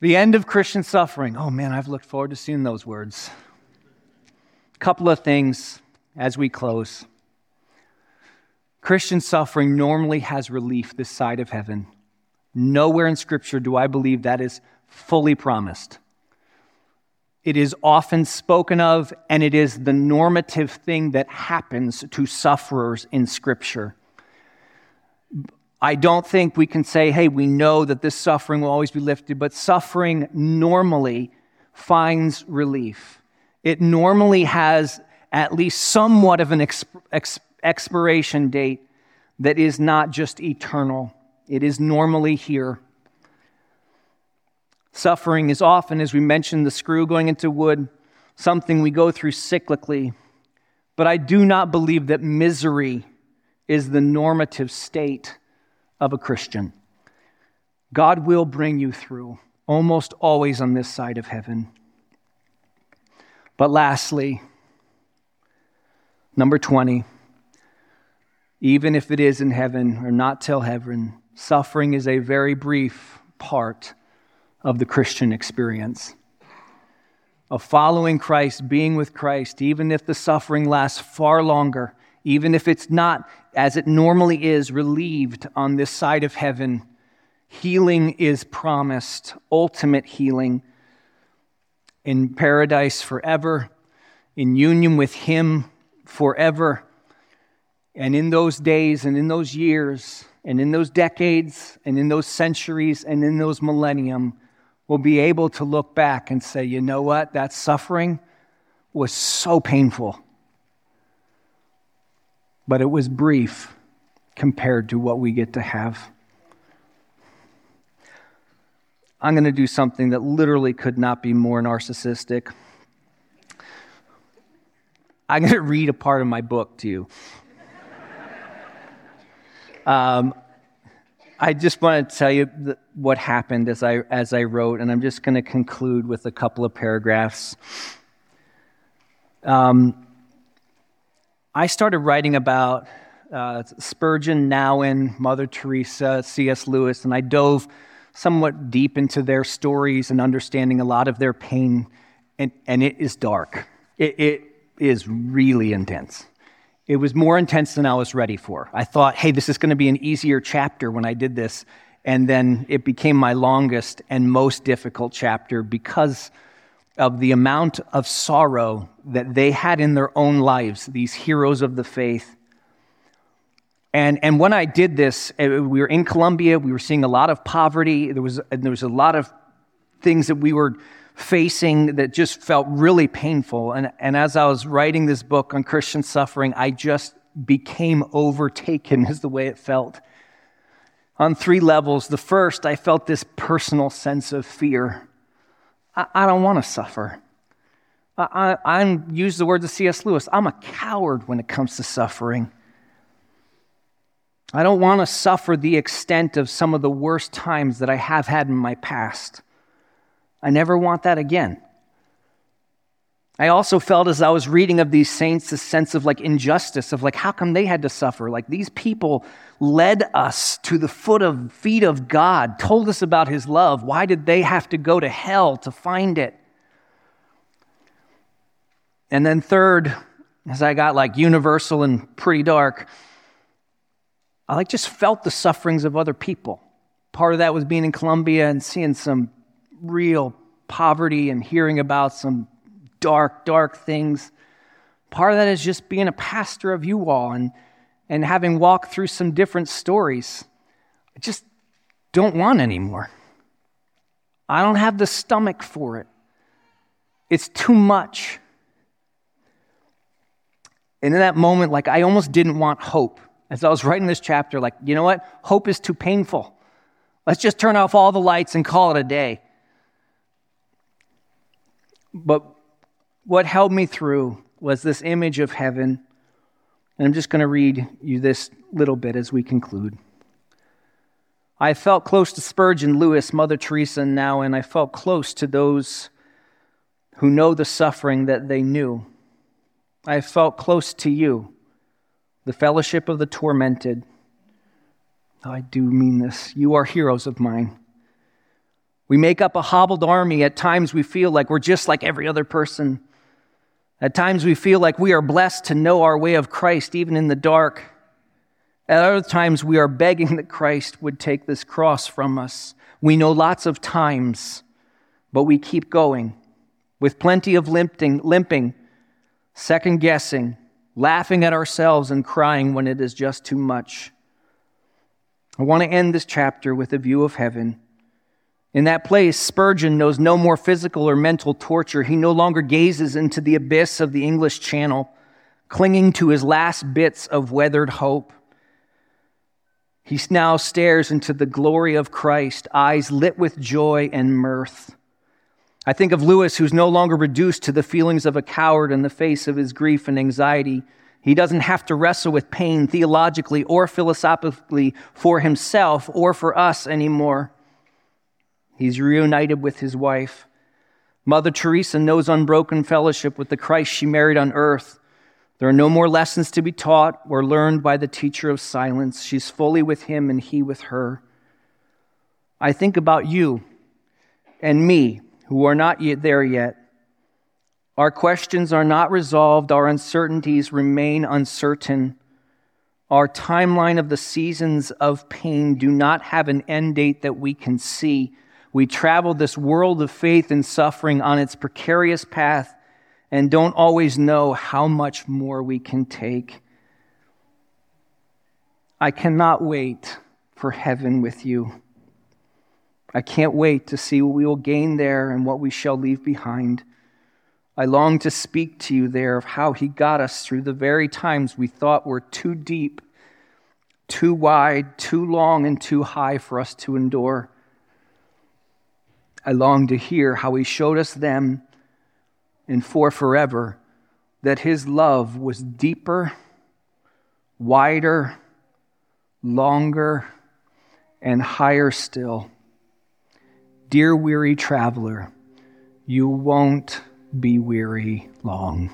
The end of Christian suffering. Oh man, I've looked forward to seeing those words. A couple of things as we close. Christian suffering normally has relief this side of heaven. Nowhere in Scripture do I believe that is fully promised. It is often spoken of, and it is the normative thing that happens to sufferers in Scripture. I don't think we can say, hey, we know that this suffering will always be lifted, but suffering normally finds relief. It normally has at least somewhat of an exp- exp- expiration date that is not just eternal, it is normally here. Suffering is often, as we mentioned, the screw going into wood, something we go through cyclically. But I do not believe that misery is the normative state of a Christian. God will bring you through, almost always on this side of heaven. But lastly, number 20, even if it is in heaven or not till heaven, suffering is a very brief part of the Christian experience. Of following Christ, being with Christ, even if the suffering lasts far longer, even if it's not as it normally is relieved on this side of heaven, healing is promised, ultimate healing in paradise forever, in union with Him forever. And in those days and in those years and in those decades and in those centuries and in those millennium, we'll be able to look back and say, you know what? That suffering was so painful. But it was brief compared to what we get to have. I'm going to do something that literally could not be more narcissistic. I'm going to read a part of my book to you. Um, I just want to tell you what happened as I, as I wrote, and I'm just going to conclude with a couple of paragraphs. Um, I started writing about uh, Spurgeon, Nouwen, Mother Teresa, C.S. Lewis, and I dove somewhat deep into their stories and understanding a lot of their pain, and, and it is dark. It, it is really intense. It was more intense than I was ready for. I thought, hey, this is going to be an easier chapter when I did this. And then it became my longest and most difficult chapter because of the amount of sorrow that they had in their own lives, these heroes of the faith. And, and when I did this, eh, we were in Colombia, we were seeing a lot of poverty, there was, there was a lot of things that we were facing that just felt really painful. And, and as I was writing this book on Christian suffering, I just became overtaken, is the way it felt. On three levels. The first, I felt this personal sense of fear. I, I don't want to suffer. I, I, I'm use the words of C.S. Lewis. I'm a coward when it comes to suffering. I don't want to suffer the extent of some of the worst times that I have had in my past. I never want that again. I also felt as I was reading of these saints a sense of like injustice of like how come they had to suffer? Like these people led us to the foot of feet of God, told us about his love. Why did they have to go to hell to find it? And then third, as I got like universal and pretty dark, I like just felt the sufferings of other people. Part of that was being in Colombia and seeing some real poverty and hearing about some dark, dark things. Part of that is just being a pastor of you all and, and having walked through some different stories. I just don't want anymore. I don't have the stomach for it. It's too much. And in that moment, like I almost didn't want hope as I was writing this chapter, like, you know what? Hope is too painful. Let's just turn off all the lights and call it a day. But what held me through was this image of heaven. And I'm just going to read you this little bit as we conclude. I felt close to Spurgeon, Lewis, Mother Teresa, Nouwen, and I felt close to those who know the suffering that they knew. I felt close to you the fellowship of the tormented. Oh, I do mean this. You are heroes of mine. We make up a hobbled army. At times we feel like we're just like every other person. At times we feel like we are blessed to know our way of Christ even in the dark. At other times we are begging that Christ would take this cross from us. We know lots of times, but we keep going with plenty of limping, limping second guessing, laughing at ourselves and crying when it is just too much. I want to end this chapter with a view of heaven. In that place, Spurgeon knows no more physical or mental torture. He no longer gazes into the abyss of the English Channel, clinging to his last bits of weathered hope. He now stares into the glory of Christ, eyes lit with joy and mirth. I think of Lewis, who's no longer reduced to the feelings of a coward in the face of his grief and anxiety. He doesn't have to wrestle with pain theologically or philosophically for himself or for us anymore. He's reunited with his wife. Mother Teresa knows unbroken fellowship with the Christ she married on earth. There are no more lessons to be taught or learned by the teacher of silence. She's fully with him and he with her. I think about you and me who are not yet there yet. Our questions are not resolved, our uncertainties remain uncertain. Our timeline of the seasons of pain do not have an end date that we can see. We travel this world of faith and suffering on its precarious path and don't always know how much more we can take. I cannot wait for heaven with you. I can't wait to see what we will gain there and what we shall leave behind. I long to speak to you there of how he got us through the very times we thought were too deep, too wide, too long, and too high for us to endure. I long to hear how he showed us them and for forever that his love was deeper, wider, longer, and higher still. Dear weary traveler, you won't be weary long.